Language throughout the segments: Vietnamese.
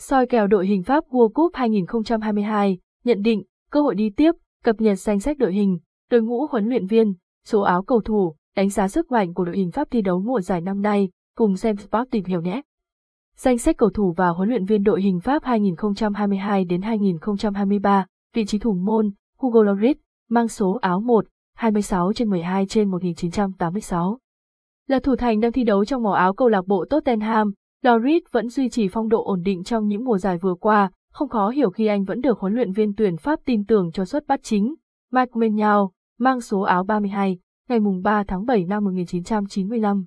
soi kèo đội hình Pháp World Cup 2022, nhận định, cơ hội đi tiếp, cập nhật danh sách đội hình, đội ngũ huấn luyện viên, số áo cầu thủ, đánh giá sức mạnh của đội hình Pháp thi đấu mùa giải năm nay, cùng xem Sport tìm hiểu nhé. Danh sách cầu thủ và huấn luyện viên đội hình Pháp 2022 đến 2023, vị trí thủ môn, Hugo Lloris, mang số áo 1, 26 trên 12 trên 1986. Là thủ thành đang thi đấu trong màu áo câu lạc bộ Tottenham, Loris vẫn duy trì phong độ ổn định trong những mùa giải vừa qua, không khó hiểu khi anh vẫn được huấn luyện viên tuyển Pháp tin tưởng cho suất bắt chính. Mike Maignan, mang số áo 32, ngày 3 tháng 7 năm 1995.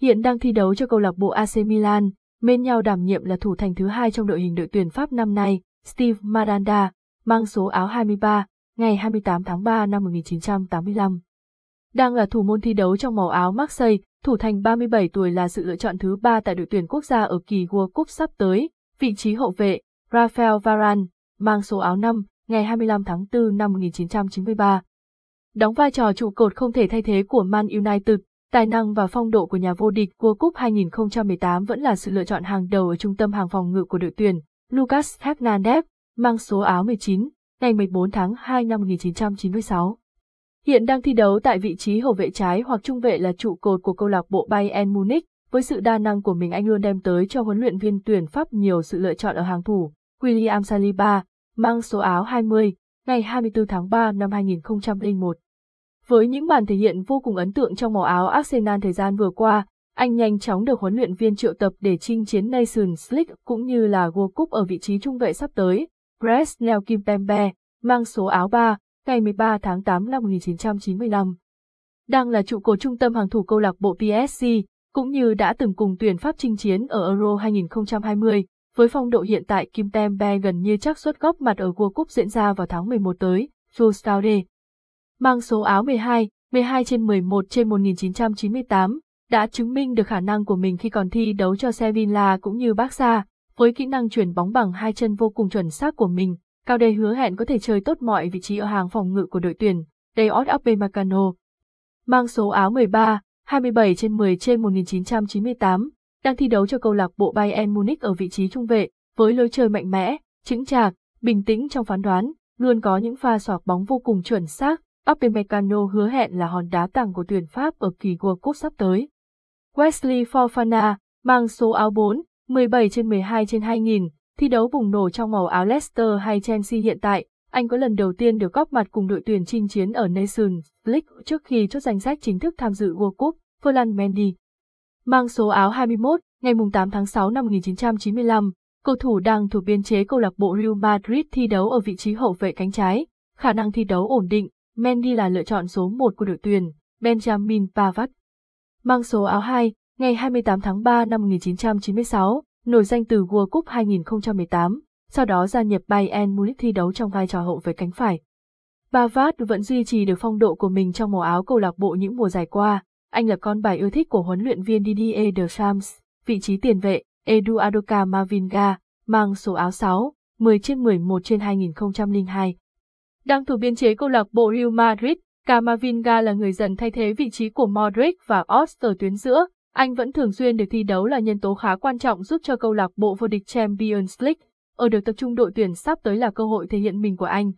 Hiện đang thi đấu cho câu lạc bộ AC Milan, Maignan đảm nhiệm là thủ thành thứ hai trong đội hình đội tuyển Pháp năm nay, Steve Maranda, mang số áo 23, ngày 28 tháng 3 năm 1985. Đang là thủ môn thi đấu trong màu áo Marseille, thủ thành 37 tuổi là sự lựa chọn thứ ba tại đội tuyển quốc gia ở kỳ World Cup sắp tới, vị trí hậu vệ, Rafael Varane, mang số áo 5, ngày 25 tháng 4 năm 1993. Đóng vai trò trụ cột không thể thay thế của Man United, tài năng và phong độ của nhà vô địch World Cup 2018 vẫn là sự lựa chọn hàng đầu ở trung tâm hàng phòng ngự của đội tuyển. Lucas Hernandez, mang số áo 19, ngày 14 tháng 2 năm 1996. Hiện đang thi đấu tại vị trí hậu vệ trái hoặc trung vệ là trụ cột của câu lạc bộ Bayern Munich. Với sự đa năng của mình anh luôn đem tới cho huấn luyện viên tuyển Pháp nhiều sự lựa chọn ở hàng thủ. William Saliba, mang số áo 20, ngày 24 tháng 3 năm 2001. Với những màn thể hiện vô cùng ấn tượng trong màu áo Arsenal thời gian vừa qua, anh nhanh chóng được huấn luyện viên triệu tập để chinh chiến Nations League cũng như là World Cup ở vị trí trung vệ sắp tới. Presnel Kimpembe, mang số áo 3, ngày 13 tháng 8 năm 1995. Đang là trụ cột trung tâm hàng thủ câu lạc bộ PSG, cũng như đã từng cùng tuyển Pháp chinh chiến ở Euro 2020, với phong độ hiện tại Kim Tembe gần như chắc suất góp mặt ở World Cup diễn ra vào tháng 11 tới, Jules Mang số áo 12, 12 trên 11 trên 1998, đã chứng minh được khả năng của mình khi còn thi đấu cho Sevilla cũng như Barca, với kỹ năng chuyển bóng bằng hai chân vô cùng chuẩn xác của mình, Cao Đề hứa hẹn có thể chơi tốt mọi vị trí ở hàng phòng ngự của đội tuyển, Deod Upamecano. Mang số áo 13, 27 trên 10 trên 1998, đang thi đấu cho câu lạc bộ Bayern Munich ở vị trí trung vệ, với lối chơi mạnh mẽ, chững chạc, bình tĩnh trong phán đoán, luôn có những pha xoạc bóng vô cùng chuẩn xác. Upamecano hứa hẹn là hòn đá tảng của tuyển Pháp ở kỳ World Cup sắp tới. Wesley Fofana, mang số áo 4, 17 trên 12 trên 2000, thi đấu bùng nổ trong màu áo Leicester hay Chelsea hiện tại, anh có lần đầu tiên được góp mặt cùng đội tuyển chinh chiến ở Nations League trước khi chốt danh sách chính thức tham dự World Cup, Ferland Mendy. Mang số áo 21, ngày 8 tháng 6 năm 1995, cầu thủ đang thuộc biên chế câu lạc bộ Real Madrid thi đấu ở vị trí hậu vệ cánh trái, khả năng thi đấu ổn định, Mendy là lựa chọn số 1 của đội tuyển, Benjamin Pavard. Mang số áo 2, ngày 28 tháng 3 năm 1996, nổi danh từ World Cup 2018, sau đó gia nhập Bayern Munich thi đấu trong vai trò hậu vệ cánh phải. Bavard vẫn duy trì được phong độ của mình trong màu áo câu lạc bộ những mùa giải qua, anh là con bài ưa thích của huấn luyện viên Didier Deschamps, vị trí tiền vệ, Eduardo Camavinga, mang số áo 6, 10 trên 11 trên 2002. Đang thủ biên chế câu lạc bộ Real Madrid, Camavinga là người dần thay thế vị trí của Modric và Oster tuyến giữa, anh vẫn thường xuyên được thi đấu là nhân tố khá quan trọng giúp cho câu lạc bộ vô địch Champions League. Ở được tập trung đội tuyển sắp tới là cơ hội thể hiện mình của anh.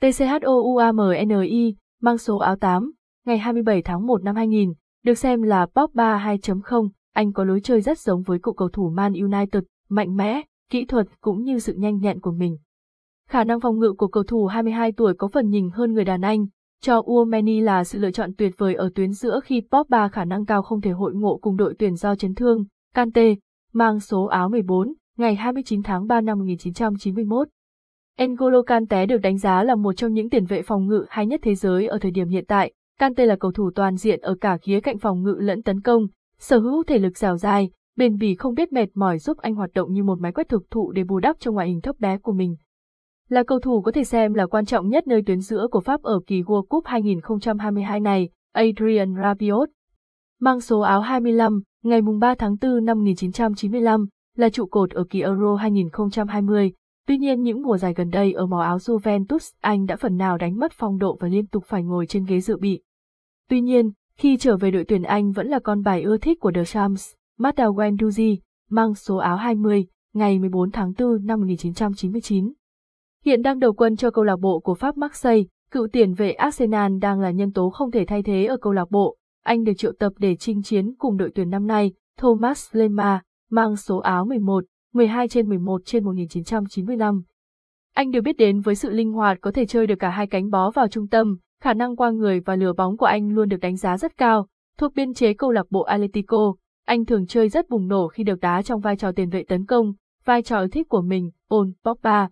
TCHOUAMNI, mang số áo 8, ngày 27 tháng 1 năm 2000, được xem là Pogba 2.0, anh có lối chơi rất giống với cựu cầu thủ Man United, mạnh mẽ, kỹ thuật cũng như sự nhanh nhẹn của mình. Khả năng phòng ngự của cầu thủ 22 tuổi có phần nhìn hơn người đàn anh, cho Uomeni là sự lựa chọn tuyệt vời ở tuyến giữa khi Pogba khả năng cao không thể hội ngộ cùng đội tuyển do chấn thương, Kante, mang số áo 14, ngày 29 tháng 3 năm 1991. N'Golo Kante được đánh giá là một trong những tiền vệ phòng ngự hay nhất thế giới ở thời điểm hiện tại. Kante là cầu thủ toàn diện ở cả khía cạnh phòng ngự lẫn tấn công, sở hữu thể lực dẻo dai, bền bỉ không biết mệt mỏi giúp anh hoạt động như một máy quét thực thụ để bù đắp cho ngoại hình thấp bé của mình. Là cầu thủ có thể xem là quan trọng nhất nơi tuyến giữa của Pháp ở kỳ World Cup 2022 này, Adrian Rabiot. Mang số áo 25, ngày 3 tháng 4 năm 1995, là trụ cột ở kỳ Euro 2020. Tuy nhiên những mùa giải gần đây ở màu áo Juventus, anh đã phần nào đánh mất phong độ và liên tục phải ngồi trên ghế dự bị. Tuy nhiên, khi trở về đội tuyển Anh vẫn là con bài ưa thích của The Shams, Matteo Guendouzi, mang số áo 20, ngày 14 tháng 4 năm 1999. Hiện đang đầu quân cho câu lạc bộ của Pháp Marseille, cựu tiền vệ Arsenal đang là nhân tố không thể thay thế ở câu lạc bộ. Anh được triệu tập để chinh chiến cùng đội tuyển năm nay, Thomas Lemar, mang số áo 11, 12 trên 11 trên 1995. Anh được biết đến với sự linh hoạt có thể chơi được cả hai cánh bó vào trung tâm, khả năng qua người và lừa bóng của anh luôn được đánh giá rất cao. Thuộc biên chế câu lạc bộ Atletico, anh thường chơi rất bùng nổ khi được đá trong vai trò tiền vệ tấn công, vai trò thích của mình, Paul Pogba.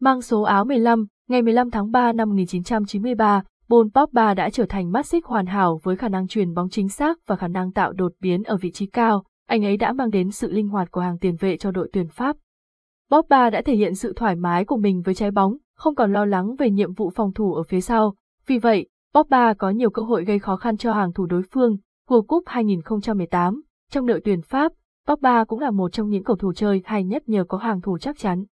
Mang số áo 15, ngày 15 tháng 3 năm 1993, Paul Pogba đã trở thành mắt xích hoàn hảo với khả năng truyền bóng chính xác và khả năng tạo đột biến ở vị trí cao. Anh ấy đã mang đến sự linh hoạt của hàng tiền vệ cho đội tuyển Pháp. Pogba đã thể hiện sự thoải mái của mình với trái bóng, không còn lo lắng về nhiệm vụ phòng thủ ở phía sau. Vì vậy, Pogba có nhiều cơ hội gây khó khăn cho hàng thủ đối phương. World Cup 2018, trong đội tuyển Pháp, Pogba cũng là một trong những cầu thủ chơi hay nhất nhờ có hàng thủ chắc chắn.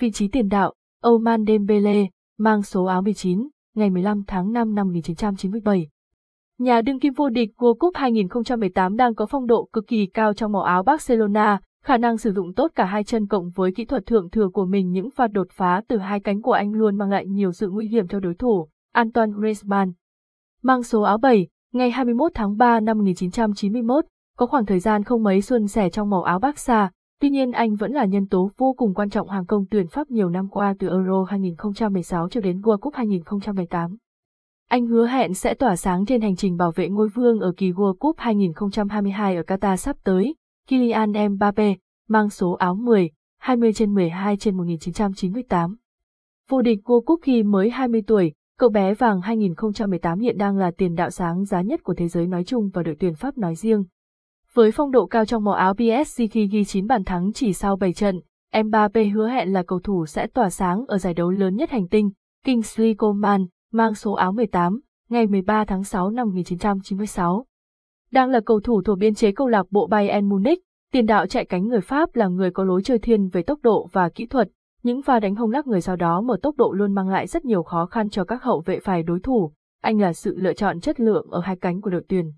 Vị trí tiền đạo, Oman Dembele, mang số áo 19, ngày 15 tháng 5 năm 1997. Nhà đương kim vô địch World Cup 2018 đang có phong độ cực kỳ cao trong màu áo Barcelona, khả năng sử dụng tốt cả hai chân cộng với kỹ thuật thượng thừa của mình những pha đột phá từ hai cánh của anh luôn mang lại nhiều sự nguy hiểm cho đối thủ. Antoine Griezmann Mang số áo 7, ngày 21 tháng 3 năm 1991, có khoảng thời gian không mấy xuân sẻ trong màu áo Barca, tuy nhiên anh vẫn là nhân tố vô cùng quan trọng hàng công tuyển Pháp nhiều năm qua từ Euro 2016 cho đến World Cup 2018. Anh hứa hẹn sẽ tỏa sáng trên hành trình bảo vệ ngôi vương ở kỳ World Cup 2022 ở Qatar sắp tới. Kylian Mbappe, mang số áo 10, 20 trên 12 trên 1998. Vô địch World Cup khi mới 20 tuổi, cậu bé vàng 2018 hiện đang là tiền đạo sáng giá nhất của thế giới nói chung và đội tuyển Pháp nói riêng. Với phong độ cao trong màu áo PSG khi ghi 9 bàn thắng chỉ sau 7 trận, Mbappe hứa hẹn là cầu thủ sẽ tỏa sáng ở giải đấu lớn nhất hành tinh, Kingsley Coman, mang số áo 18, ngày 13 tháng 6 năm 1996. Đang là cầu thủ thuộc biên chế câu lạc bộ Bayern Munich, tiền đạo chạy cánh người Pháp là người có lối chơi thiên về tốc độ và kỹ thuật, những pha đánh hông lắc người sau đó mở tốc độ luôn mang lại rất nhiều khó khăn cho các hậu vệ phải đối thủ. Anh là sự lựa chọn chất lượng ở hai cánh của đội tuyển.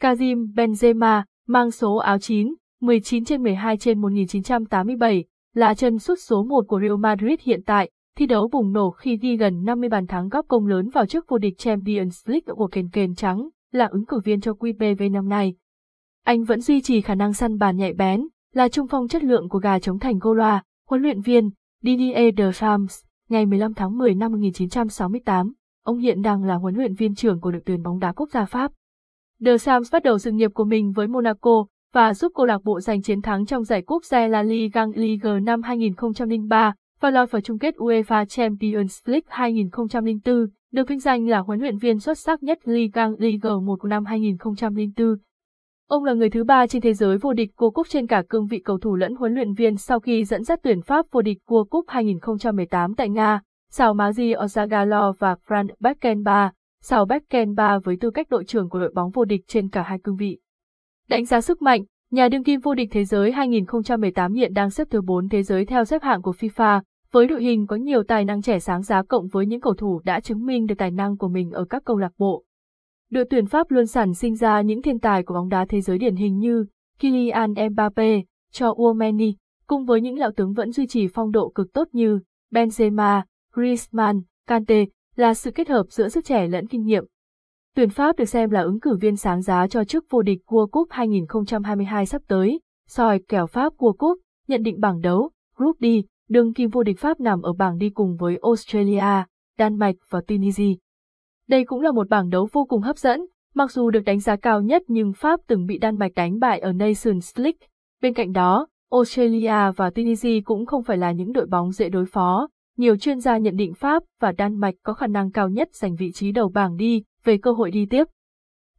Kazim Benzema, mang số áo 9, 19 trên 12 trên 1987, là chân sút số 1 của Real Madrid hiện tại, thi đấu bùng nổ khi ghi gần 50 bàn thắng góp công lớn vào trước vô địch Champions League của kền kền trắng, là ứng cử viên cho QPV năm nay. Anh vẫn duy trì khả năng săn bàn nhạy bén, là trung phong chất lượng của gà chống thành Gola, huấn luyện viên Didier Deschamps, ngày 15 tháng 10 năm 1968, ông hiện đang là huấn luyện viên trưởng của đội tuyển bóng đá quốc gia Pháp. Deschamps bắt đầu sự nghiệp của mình với Monaco và giúp câu lạc bộ giành chiến thắng trong giải cúp xe La Liga Ligue năm 2003 và lọt vào chung kết UEFA Champions League 2004, được vinh danh là huấn luyện viên xuất sắc nhất Liga Ligue 1 của năm 2004. Ông là người thứ ba trên thế giới vô địch cua cúp trên cả cương vị cầu thủ lẫn huấn luyện viên sau khi dẫn dắt tuyển Pháp vô địch cua cúp 2018 tại Nga, sau Mazi Ozagalo và Frank Beckenbauer, sau Beckenbauer với tư cách đội trưởng của đội bóng vô địch trên cả hai cương vị. Đánh giá sức mạnh, nhà đương kim vô địch thế giới 2018 hiện đang xếp thứ 4 thế giới theo xếp hạng của FIFA, với đội hình có nhiều tài năng trẻ sáng giá cộng với những cầu thủ đã chứng minh được tài năng của mình ở các câu lạc bộ. Đội tuyển Pháp luôn sản sinh ra những thiên tài của bóng đá thế giới điển hình như Kylian Mbappe, cho Uomeni, cùng với những lão tướng vẫn duy trì phong độ cực tốt như Benzema, Griezmann, Kante, là sự kết hợp giữa sức trẻ lẫn kinh nghiệm. Tuyển Pháp được xem là ứng cử viên sáng giá cho chức vô địch World Cup 2022 sắp tới, soi kèo Pháp World Cup, nhận định bảng đấu, Group D, đương kim vô địch Pháp nằm ở bảng đi cùng với Australia, Đan Mạch và Tunisia. Đây cũng là một bảng đấu vô cùng hấp dẫn, mặc dù được đánh giá cao nhất nhưng Pháp từng bị Đan Mạch đánh bại ở Nations League. Bên cạnh đó, Australia và Tunisia cũng không phải là những đội bóng dễ đối phó. Nhiều chuyên gia nhận định Pháp và Đan Mạch có khả năng cao nhất giành vị trí đầu bảng đi, về cơ hội đi tiếp.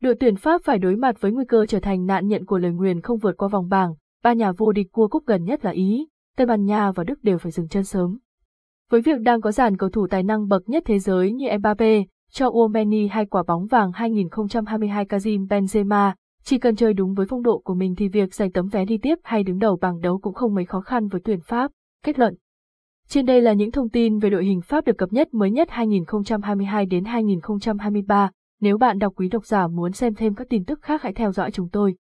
Đội tuyển Pháp phải đối mặt với nguy cơ trở thành nạn nhận của lời nguyền không vượt qua vòng bảng, ba nhà vô địch cua cúp gần nhất là Ý, Tây Ban Nha và Đức đều phải dừng chân sớm. Với việc đang có dàn cầu thủ tài năng bậc nhất thế giới như Mbappe, cho Uomeni hai quả bóng vàng 2022 Kazim Benzema, chỉ cần chơi đúng với phong độ của mình thì việc giành tấm vé đi tiếp hay đứng đầu bảng đấu cũng không mấy khó khăn với tuyển Pháp. Kết luận trên đây là những thông tin về đội hình Pháp được cập nhật mới nhất 2022 đến 2023. Nếu bạn đọc quý độc giả muốn xem thêm các tin tức khác hãy theo dõi chúng tôi.